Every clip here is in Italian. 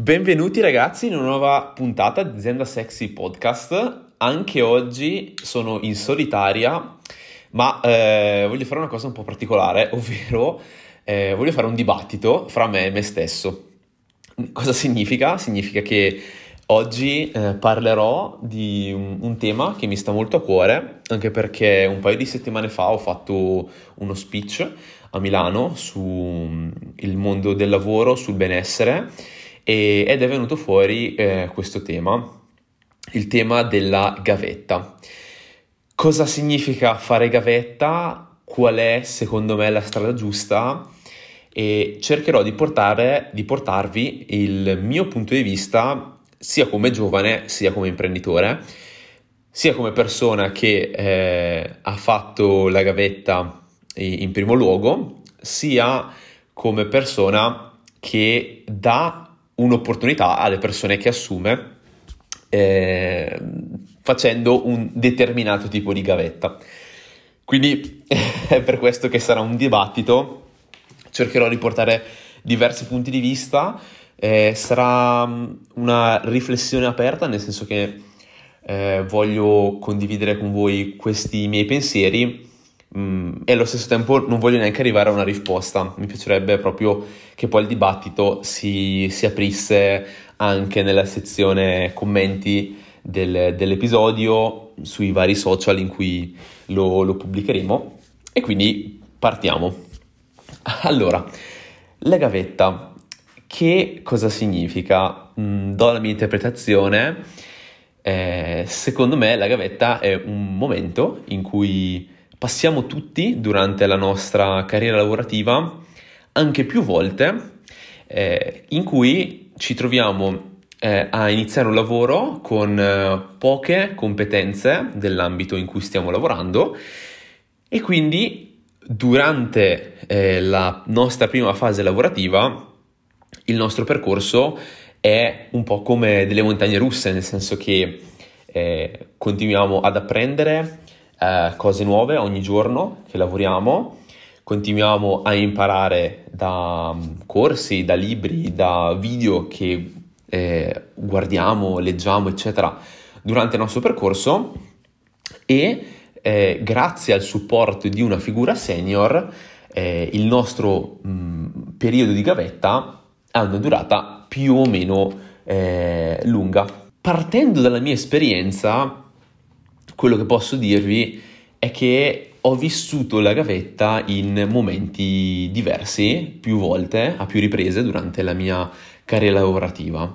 Benvenuti ragazzi in una nuova puntata di Azienda Sexy Podcast. Anche oggi sono in solitaria, ma eh, voglio fare una cosa un po' particolare, ovvero eh, voglio fare un dibattito fra me e me stesso. Cosa significa? Significa che oggi eh, parlerò di un, un, tema che mi sta molto a cuore, anche perché un paio di settimane fa ho fatto uno speech a Milano sul mm, mondo del lavoro, sul benessere e, ed è venuto fuori eh, questo tema, il tema della gavetta. Cosa significa fare gavetta? Qual è secondo me la strada giusta? e cercherò di, portare, di portarvi il mio punto di vista sia come giovane sia come imprenditore, sia come persona che eh, ha fatto la gavetta in primo luogo, sia come persona che dà un'opportunità alle persone che assume eh, facendo un determinato tipo di gavetta. Quindi è per questo che sarà un dibattito. Cercherò di portare diversi punti di vista, eh, sarà mm, una riflessione aperta, nel senso che eh, voglio condividere con voi questi miei pensieri mh, mm, e allo stesso tempo non voglio neanche arrivare a una risposta, mi piacerebbe proprio che poi il dibattito si, si aprisse anche nella sezione commenti del, dell'episodio sui vari social in cui lo, lo pubblicheremo e quindi partiamo. Allora, la gavetta, che cosa significa? Mm, do la mia interpretazione. Eh, secondo me la gavetta è un momento in cui passiamo tutti durante la nostra carriera lavorativa, anche più volte, eh, in cui ci troviamo eh, a iniziare un lavoro con eh, poche competenze dell'ambito in cui stiamo lavorando e quindi durante eh, la nostra prima fase lavorativa il nostro percorso è un po' come delle montagne russe, nel senso che eh, continuiamo ad apprendere eh, cose nuove ogni giorno che lavoriamo, continuiamo a imparare da um, corsi, da libri, da video che eh, guardiamo, leggiamo, eccetera, durante il nostro percorso e eh, grazie al supporto di una figura senior, eh, il nostro mh, periodo di gavetta ha una durata più o meno eh, lunga. Partendo dalla mia esperienza, quello che posso dirvi è che ho vissuto la gavetta in momenti diversi, più volte, a più riprese durante la mia carriera lavorativa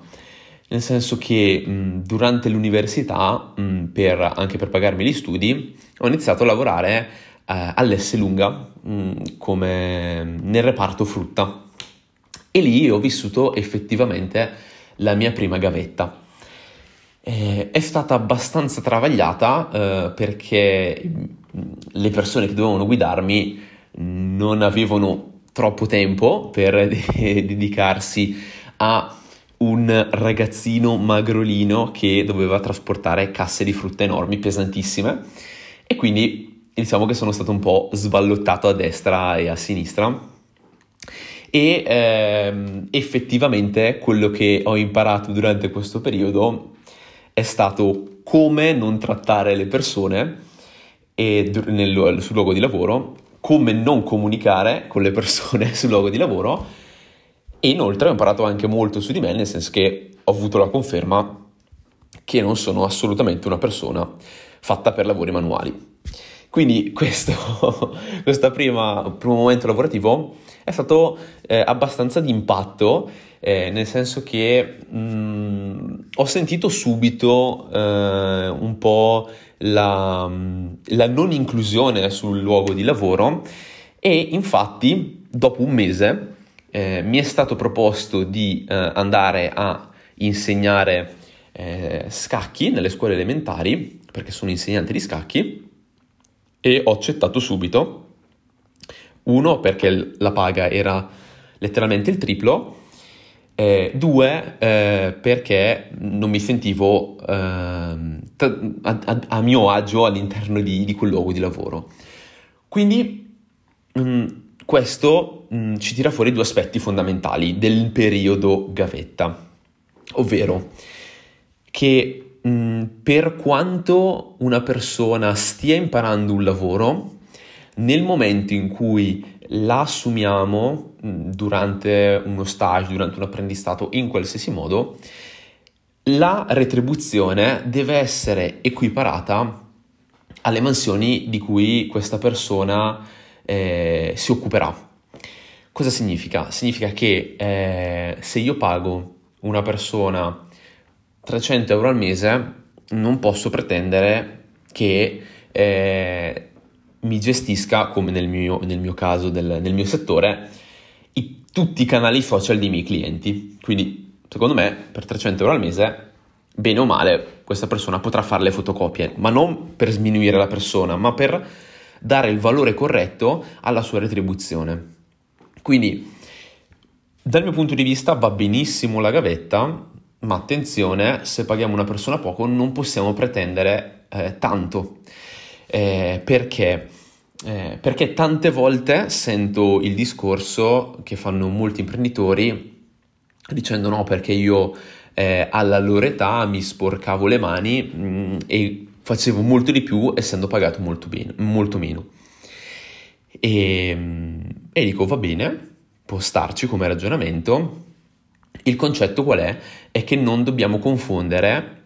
nel senso che mh, durante l'università, mh, per, anche per pagarmi gli studi, ho iniziato a lavorare eh, all'S Lunga mh, come nel reparto frutta e lì ho vissuto effettivamente la mia prima gavetta. Eh, è stata abbastanza travagliata eh, perché le persone che dovevano guidarmi non avevano troppo tempo per dedicarsi a un ragazzino magrolino che doveva trasportare casse di frutta enormi, pesantissime, e quindi diciamo che sono stato un po' sballottato a destra e a sinistra. E ehm, effettivamente quello che ho imparato durante questo periodo è stato come non trattare le persone e, nel, sul luogo di lavoro, come non comunicare con le persone sul luogo di lavoro e inoltre ho imparato anche molto su di me, nel senso che ho avuto la conferma che non sono assolutamente una persona fatta per lavori manuali. Quindi questo, questo primo momento lavorativo è stato eh, abbastanza di impatto, eh, nel senso che mh, mm, ho sentito subito eh, un po' la, la non inclusione sul luogo di lavoro e infatti dopo un mese eh, mi è stato proposto di eh, andare a insegnare eh, scacchi nelle scuole elementari, perché sono insegnante di scacchi, e ho accettato subito. Uno, perché la paga era letteralmente il triplo, eh, due, eh, perché non mi sentivo eh, a, a, a, mio agio all'interno di, di, quel luogo di lavoro. Quindi mh, mm, questo mh, mm, ci tira fuori due aspetti fondamentali del periodo gavetta. ovvero che mh, per quanto una persona stia imparando un lavoro, nel momento in cui la assumiamo durante uno stage, durante un apprendistato, in qualsiasi modo, la retribuzione deve essere equiparata alle mansioni di cui questa persona eh, si occuperà. Cosa significa? Significa che eh, se io pago una persona 300 euro al mese, non posso pretendere che eh, mi gestisca, come nel mio, nel mio caso, del, nel mio settore, i, tutti i canali social dei miei clienti. Quindi, secondo me, per 300 euro al mese, bene o male, questa persona potrà fare le fotocopie, ma non per sminuire la persona, ma per dare il valore corretto alla sua retribuzione. Quindi, dal mio punto di vista, va benissimo la gavetta, ma attenzione, se paghiamo una persona poco non possiamo pretendere eh, tanto. Eh, perché? Eh, perché tante volte sento il discorso che fanno molti imprenditori dicendo no perché io eh, alla loro età mi sporcavo le mani mh, mm, e facevo molto di più essendo pagato molto, bene, molto meno. E, e dico va bene, può starci come ragionamento. Il concetto qual è? È che non dobbiamo confondere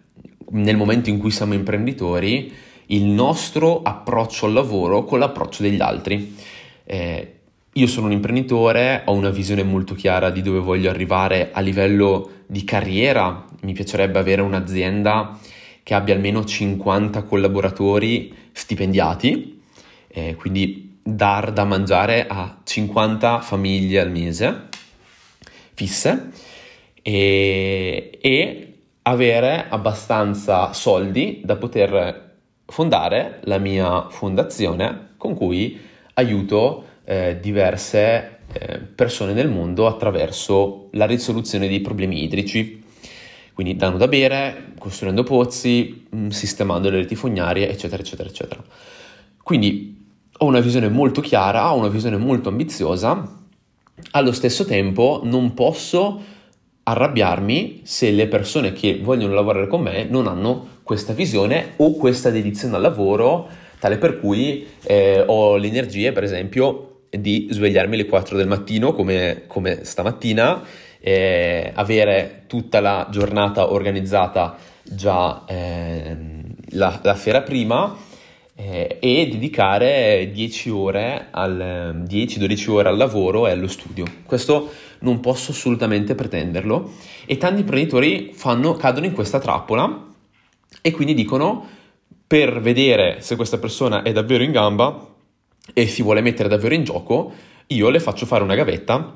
nel momento in cui siamo imprenditori il nostro approccio al lavoro con l'approccio degli altri. Eh, io sono un imprenditore, ho una visione molto chiara di dove voglio arrivare a livello di carriera, mi piacerebbe avere un'azienda che abbia almeno 50 collaboratori stipendiati, eh, quindi dar da mangiare a 50 famiglie al mese fisse e, e avere abbastanza soldi da poter fondare la mia fondazione con cui aiuto eh, diverse eh, persone nel mondo attraverso la risoluzione dei problemi idrici. Quindi dando da bere, costruendo pozzi, mm, sistemando le reti fognarie, eccetera, eccetera, eccetera. Quindi ho una visione molto chiara, ho una visione molto ambiziosa, allo stesso tempo non posso arrabbiarmi se le persone che vogliono lavorare con me non hanno questa visione o questa dedizione al lavoro tale per cui eh, ho le energie, per esempio, di svegliarmi alle 4 del mattino come, come stamattina, eh, avere tutta la giornata organizzata già eh, la, la, sera prima eh, e dedicare 10 ore al, 10-12 ore al lavoro e allo studio. Questo non posso assolutamente pretenderlo e tanti imprenditori fanno, cadono in questa trappola e quindi dicono per vedere se questa persona è davvero in gamba e si vuole mettere davvero in gioco, io le faccio fare una gavetta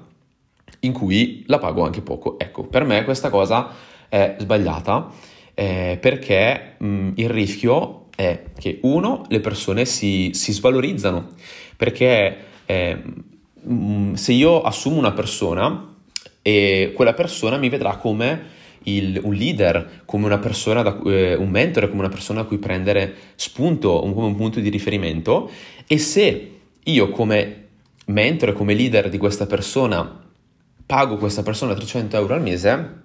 in cui la pago anche poco. Ecco, per me questa cosa è sbagliata eh, perché mh, il rischio è che uno, le persone si, si svalorizzano, perché eh, mh, se io assumo una persona e quella persona mi vedrà come il, un leader, come una persona, da, eh, un mentore, come una persona a cui prendere spunto, un, come un punto di riferimento. E se io come mentore, come leader di questa persona pago questa persona 300 euro al mese,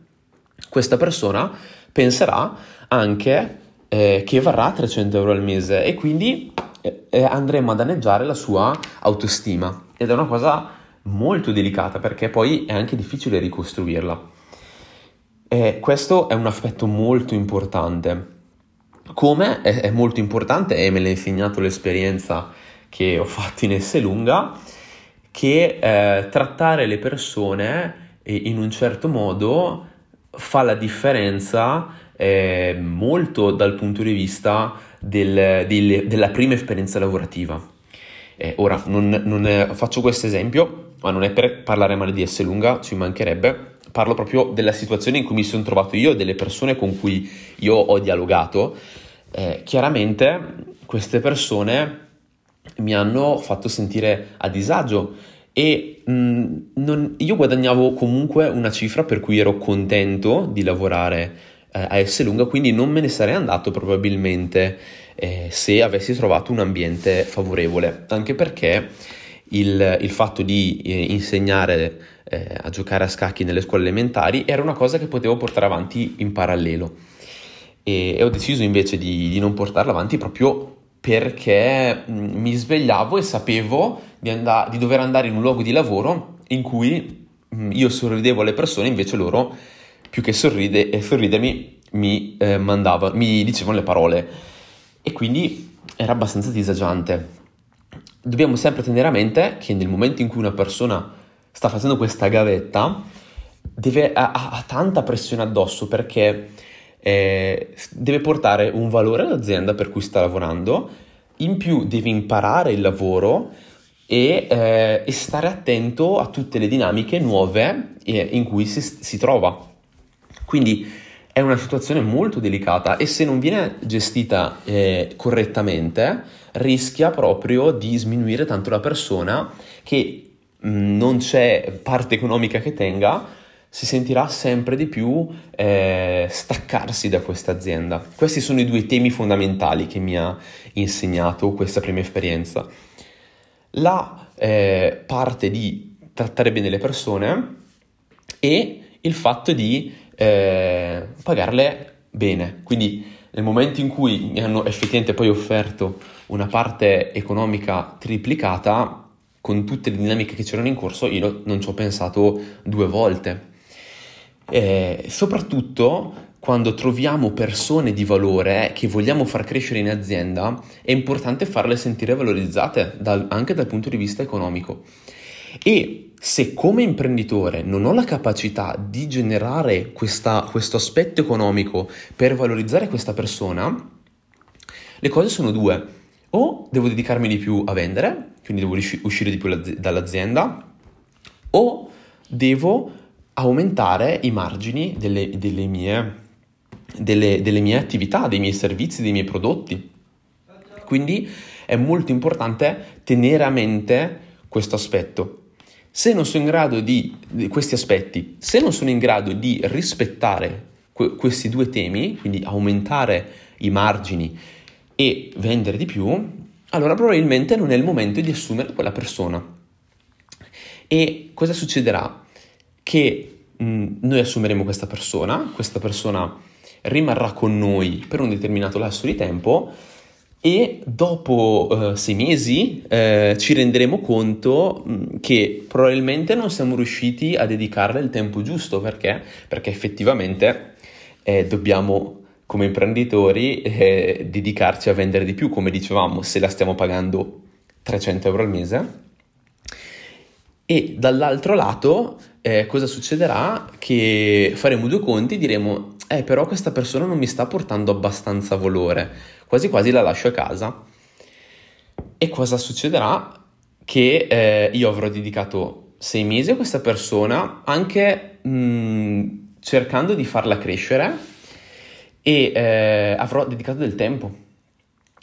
questa persona penserà anche eh, che varrà 300 euro al mese. E quindi eh, andremo a danneggiare la sua autostima. Ed è una cosa molto delicata perché poi è anche difficile ricostruirla. E questo è un aspetto molto importante. Come è, molto importante, e me l'ha insegnato l'esperienza che ho fatto in Esselunga, che eh, trattare le persone in un certo modo fa la differenza eh, molto dal punto di vista del, del, della prima esperienza lavorativa. Eh, ora, non, non è, faccio questo esempio, ma non è per parlare male di Esselunga, ci mancherebbe, parlo proprio della situazione in cui mi sono trovato io, delle persone con cui io ho dialogato. Eh, chiaramente queste persone mi hanno fatto sentire a disagio e mh, mm, non, io guadagnavo comunque una cifra per cui ero contento di lavorare eh, a S lunga, quindi non me ne sarei andato probabilmente eh, se avessi trovato un ambiente favorevole, anche perché il, il fatto di eh, insegnare eh, a giocare a scacchi nelle scuole elementari, era una cosa che potevo portare avanti in parallelo. E, e ho deciso invece di, di, non portarla avanti proprio perché mm, mi svegliavo e sapevo di, and- di, dover andare in un luogo di lavoro in cui mm, io sorridevo alle persone, invece loro, più che sorride- e sorridermi, mi, eh, mandavano, mi dicevano le parole. E quindi era abbastanza disagiante. Dobbiamo sempre tenere a mente che nel momento in cui una persona sta facendo questa gavetta, deve, ha, ha tanta pressione addosso perché eh, deve portare un valore all'azienda per cui sta lavorando, in più deve imparare il lavoro e, eh, e stare attento a tutte le dinamiche nuove eh, in cui si, si trova. Quindi è una situazione molto delicata e se non viene gestita eh, correttamente rischia proprio di sminuire tanto la persona che non c'è parte economica che tenga, si sentirà sempre di più eh, staccarsi da questa azienda. Questi sono i due temi fondamentali che mi ha insegnato questa prima esperienza. La eh, parte di trattare bene le persone e il fatto di eh, pagarle bene. Quindi nel momento in cui mi hanno effettivamente poi offerto una parte economica triplicata, con tutte le dinamiche che c'erano in corso, io non ci ho pensato due volte. E soprattutto quando troviamo persone di valore che vogliamo far crescere in azienda, è importante farle sentire valorizzate dal, anche dal punto di vista economico. E se come imprenditore non ho la capacità di generare questa, questo aspetto economico per valorizzare questa persona, le cose sono due. O devo dedicarmi di più a vendere, quindi devo uscire di più dall'azienda, o devo aumentare i margini delle, delle, mie, delle, delle mie attività, dei miei servizi, dei miei prodotti. Quindi è molto importante tenere a mente questo aspetto. Se non sono in grado di, di questi aspetti, se non sono in grado di rispettare que- questi due temi, quindi aumentare i margini e vendere di più, allora probabilmente non è il momento di assumere quella persona. E cosa succederà? Che mh, noi assumeremo questa persona, questa persona rimarrà con noi per un determinato lasso di tempo e dopo eh, sei mesi eh, ci renderemo conto mh, che probabilmente non siamo riusciti a dedicarle il tempo giusto perché, perché effettivamente eh, dobbiamo come imprenditori eh, dedicarci a vendere di più, come dicevamo, se la stiamo pagando 300 euro al mese. E dall'altro lato, eh, cosa succederà? Che faremo due conti e diremo, eh però questa persona non mi sta portando abbastanza valore, quasi quasi la lascio a casa. E cosa succederà? Che eh, io avrò dedicato sei mesi a questa persona, anche mh, mm, cercando di farla crescere, e eh, avrò dedicato del tempo.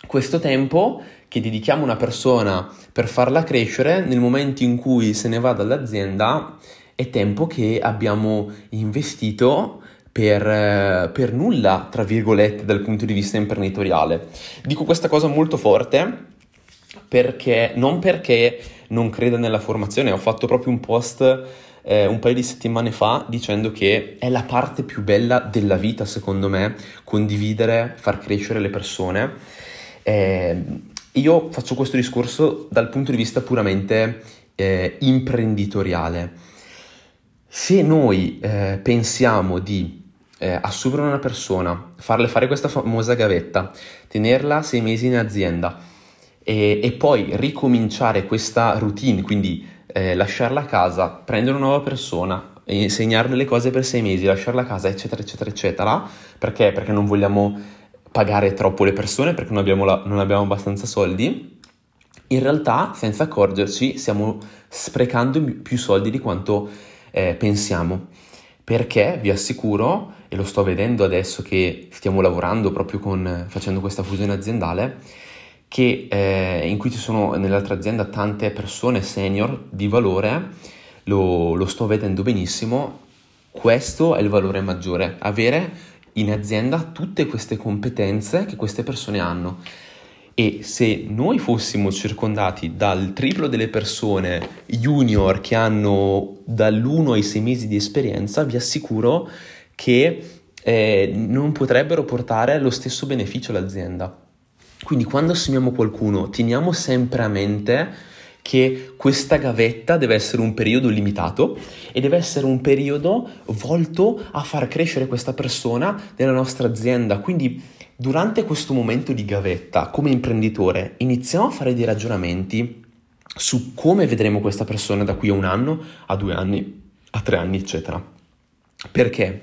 Questo tempo che dedichiamo a una persona per farla crescere nel momento in cui se ne va dall'azienda è tempo che abbiamo investito per, eh, per, nulla, tra virgolette, dal punto di vista imprenditoriale. Dico questa cosa molto forte perché non perché non credo nella formazione, ho fatto proprio un post eh, un paio di settimane fa dicendo che è la parte più bella della vita, secondo me, condividere, far crescere le persone. Eh, io faccio questo discorso dal punto di vista puramente eh, imprenditoriale. Se noi eh, pensiamo di eh, assumere una persona, farle fare questa famosa gavetta, tenerla sei mesi in azienda e, e poi ricominciare questa routine, quindi eh, lasciarla a casa, prendere una nuova persona, insegnarle le cose per sei mesi, lasciarla a casa, eccetera, eccetera, eccetera. Perché? Perché non vogliamo pagare troppo le persone, perché non abbiamo, la, non abbiamo abbastanza soldi. In realtà, senza accorgerci, stiamo sprecando più soldi di quanto eh, pensiamo. Perché vi assicuro, e lo sto vedendo adesso che stiamo lavorando proprio con, facendo questa fusione aziendale, che, eh, in cui ci sono nell'altra azienda tante persone senior di valore, lo, lo sto vedendo benissimo, questo è il valore maggiore, avere in azienda tutte queste competenze che queste persone hanno. E se noi fossimo circondati dal triplo delle persone junior che hanno dall'1 ai 6 mesi di esperienza, vi assicuro che eh, non potrebbero portare lo stesso beneficio all'azienda. Quindi quando assumiamo qualcuno, teniamo sempre a mente che questa gavetta deve essere un periodo limitato e deve essere un periodo volto a far crescere questa persona nella nostra azienda. Quindi durante questo momento di gavetta, come imprenditore, iniziamo a fare dei ragionamenti su come vedremo questa persona da qui a un anno, a due anni, a tre anni, eccetera. Perché?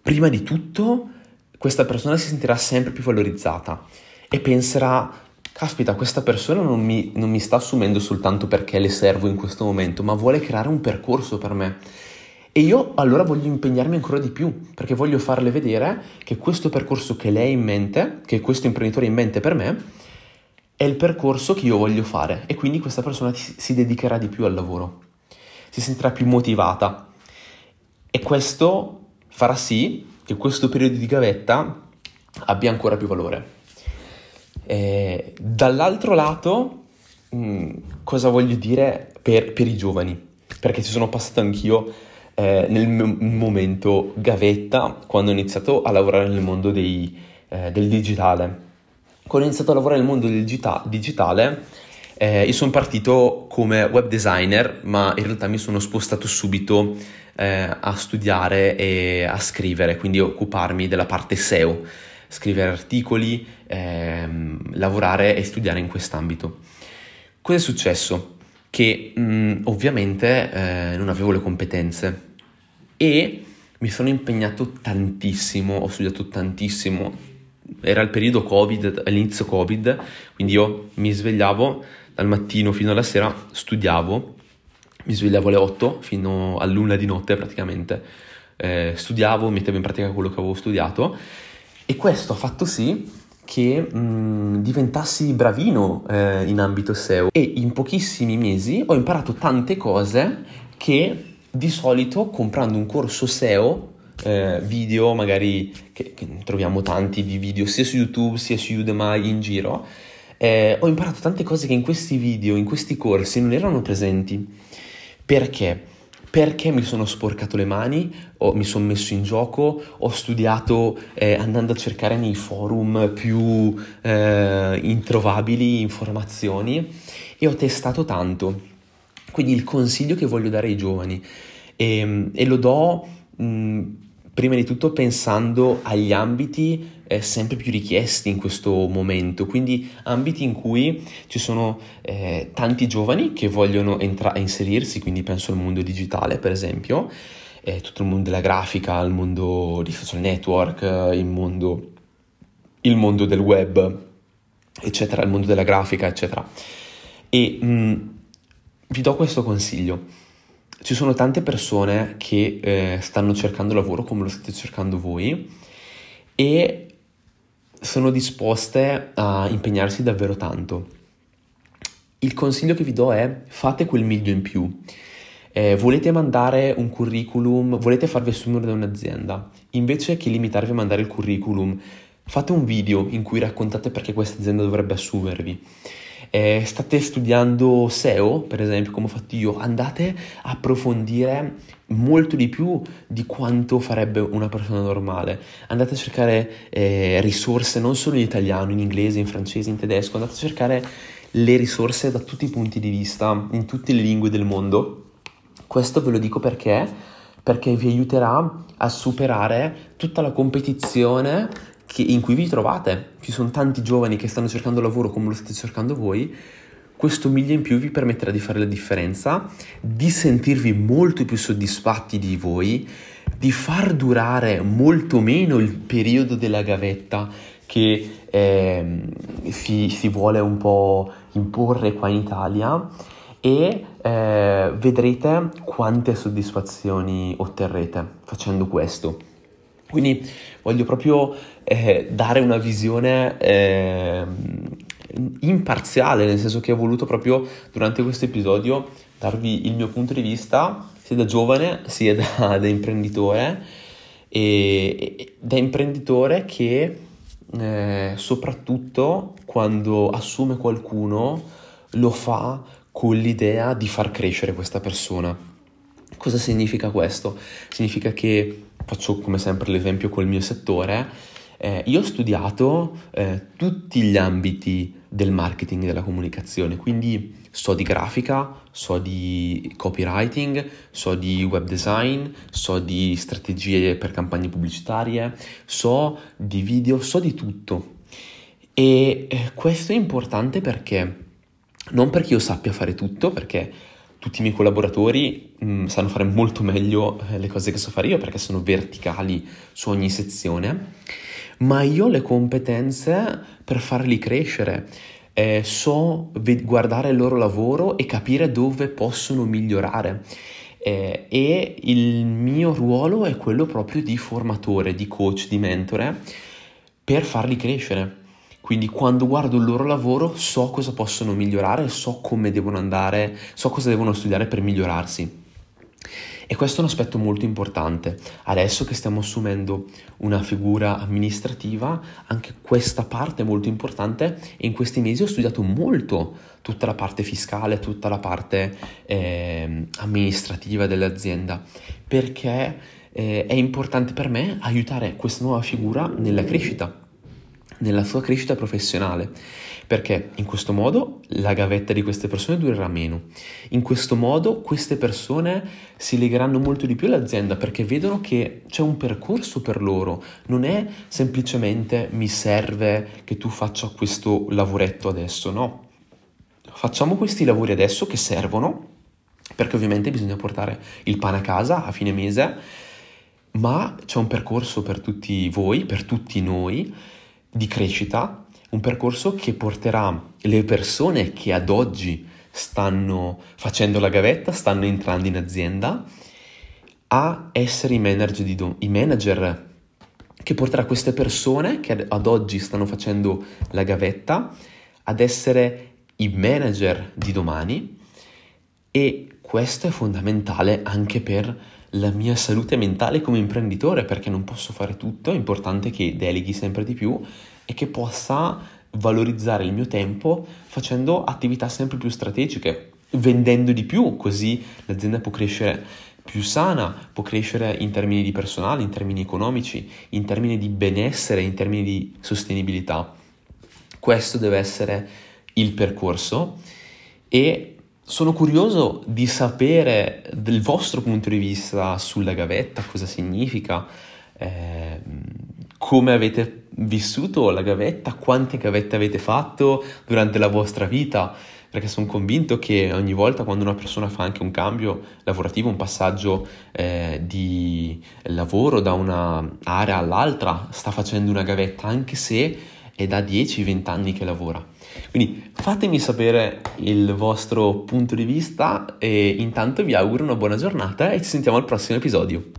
Prima di tutto, questa persona si sentirà sempre più valorizzata e penserà, caspita, questa persona non mi, non mi sta assumendo soltanto perché le servo in questo momento, ma vuole creare un percorso per me. E io allora voglio impegnarmi ancora di più, perché voglio farle vedere che questo percorso che lei ha in mente, che questo imprenditore ha in mente per me, è il percorso che io voglio fare e quindi questa persona si dedicherà di più al lavoro, si sentirà più motivata e questo farà sì che questo periodo di gavetta abbia ancora più valore. Eh, dall'altro lato, mh, mm, cosa voglio dire per, per, i giovani? Perché ci sono passato anch'io eh, nel m- momento gavetta quando ho iniziato a lavorare nel mondo dei, eh, del digitale. Quando ho iniziato a lavorare nel mondo del digita- digitale, eh, io sono partito come web designer, ma in realtà mi sono spostato subito eh, a studiare e a scrivere, quindi occuparmi della parte SEO scrivere articoli, ehm, lavorare e studiare in quest'ambito. Cosa è successo? Che mh, mm, ovviamente eh, non avevo le competenze e mi sono impegnato tantissimo, ho studiato tantissimo. Era il periodo Covid, all'inizio Covid, quindi io mi svegliavo dal mattino fino alla sera, studiavo, mi svegliavo alle 8 fino all'una di notte praticamente, eh, studiavo, mettevo in pratica quello che avevo studiato e questo ha fatto sì che mh, diventassi bravino eh, in ambito SEO e in pochissimi mesi ho imparato tante cose che di solito comprando un corso SEO eh, video magari che, che, troviamo tanti di video sia su YouTube sia su Udemy in giro eh, ho imparato tante cose che in questi video in questi corsi non erano presenti perché? Perché mi sono sporcato le mani, o mi sono messo in gioco, ho studiato eh, andando a cercare nei forum più eh, introvabili informazioni e ho testato tanto. Quindi il consiglio che voglio dare ai giovani e, ehm, e lo do mh, prima di tutto pensando agli ambiti eh, sempre più richiesti in questo momento, quindi ambiti in cui ci sono eh, tanti giovani che vogliono entra- inserirsi, quindi penso al mondo digitale per esempio, eh, tutto il mondo della grafica, il mondo dei social network, il mondo, il mondo del web, eccetera, il mondo della grafica, eccetera. E mh, vi do questo consiglio. Ci sono tante persone che eh, stanno cercando lavoro come lo state cercando voi e sono disposte a impegnarsi davvero tanto. Il consiglio che vi do è fate quel miglio in più. Eh, volete mandare un curriculum, volete farvi assumere da un'azienda, invece che limitarvi a mandare il curriculum, fate un video in cui raccontate perché questa azienda dovrebbe assumervi eh, state studiando SEO, per esempio, come ho fatto io, andate a approfondire molto di più di quanto farebbe una persona normale. Andate a cercare eh, risorse non solo in italiano, in inglese, in francese, in tedesco, andate a cercare le risorse da tutti i punti di vista, in tutte le lingue del mondo. Questo ve lo dico perché perché vi aiuterà a superare tutta la competizione che, in cui vi trovate, ci sono tanti giovani che stanno cercando lavoro come lo state cercando voi, questo miglio in più vi permetterà di fare la differenza, di sentirvi molto più soddisfatti di voi, di far durare molto meno il periodo della gavetta che eh, si, si, vuole un po' imporre qua in Italia e eh, vedrete quante soddisfazioni otterrete facendo questo. Quindi voglio proprio eh, dare una visione eh, imparziale, nel senso che ho voluto proprio durante questo episodio darvi il mio punto di vista sia da giovane sia da, da imprenditore e, e, da imprenditore che eh, soprattutto quando assume qualcuno, lo fa con l'idea di far crescere questa persona. Cosa significa questo? Significa che, faccio come sempre l'esempio col mio settore, eh, io ho studiato eh, tutti gli ambiti del marketing e della comunicazione, quindi so di grafica, so di copywriting, so di web design, so di strategie per campagne pubblicitarie, so di video, so di tutto. E eh, questo è importante perché non perché io sappia fare tutto, perché tutti i miei collaboratori mh, mm, sanno fare molto meglio eh, le cose che so fare io perché sono verticali su ogni sezione, ma io ho le competenze per farli crescere. Eh, so ve- guardare il loro lavoro e capire dove possono migliorare. Eh, e il mio ruolo è quello proprio di formatore, di coach, di mentore per farli crescere. Quindi quando guardo il loro lavoro so cosa possono migliorare, so come devono andare, so cosa devono studiare per migliorarsi. E questo è un aspetto molto importante. Adesso che stiamo assumendo una figura amministrativa, anche questa parte è molto importante e in questi mesi ho studiato molto tutta la parte fiscale, tutta la parte eh, amministrativa dell'azienda, perché eh, è importante per me aiutare questa nuova figura nella crescita nella sua crescita professionale, perché in questo modo la gavetta di queste persone durerà meno. In questo modo queste persone si legheranno molto di più all'azienda perché vedono che c'è un percorso per loro, non è semplicemente mi serve che tu faccia questo lavoretto adesso, no. Facciamo questi lavori adesso che servono, perché ovviamente bisogna portare il pane a casa a fine mese, ma c'è un percorso per tutti voi, per tutti noi, di crescita, un percorso che porterà le persone che ad oggi stanno facendo la gavetta, stanno entrando in azienda, a essere i manager, do- i manager che porterà queste persone che ad oggi stanno facendo la gavetta ad essere i manager di domani e questo è fondamentale anche per la mia salute mentale come imprenditore perché non posso fare tutto, è importante che deleghi sempre di più e che possa valorizzare il mio tempo facendo attività sempre più strategiche, vendendo di più, così l'azienda può crescere più sana, può crescere in termini di personale, in termini economici, in termini di benessere, in termini di sostenibilità. Questo deve essere il percorso e sono curioso di sapere del vostro punto di vista sulla gavetta, cosa significa, eh, come avete vissuto la gavetta, quante gavette avete fatto durante la vostra vita, perché sono convinto che ogni volta quando una persona fa anche un cambio lavorativo, un passaggio eh, di lavoro da un'area all'altra, sta facendo una gavetta, anche se è da 10-20 anni che lavora. Quindi fatemi sapere il vostro punto di vista e intanto vi auguro una buona giornata e ci sentiamo al prossimo episodio.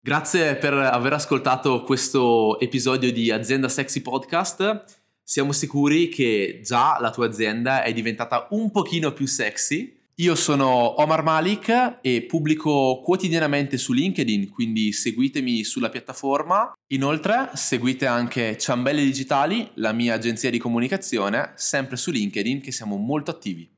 Grazie per aver ascoltato questo episodio di Azienda Sexy Podcast. Siamo sicuri che già la tua azienda è diventata un pochino più sexy io sono Omar Malik e pubblico quotidianamente su LinkedIn, quindi seguitemi sulla piattaforma. Inoltre seguite anche Ciambelle Digitali, la mia agenzia di comunicazione, sempre su LinkedIn che siamo molto attivi.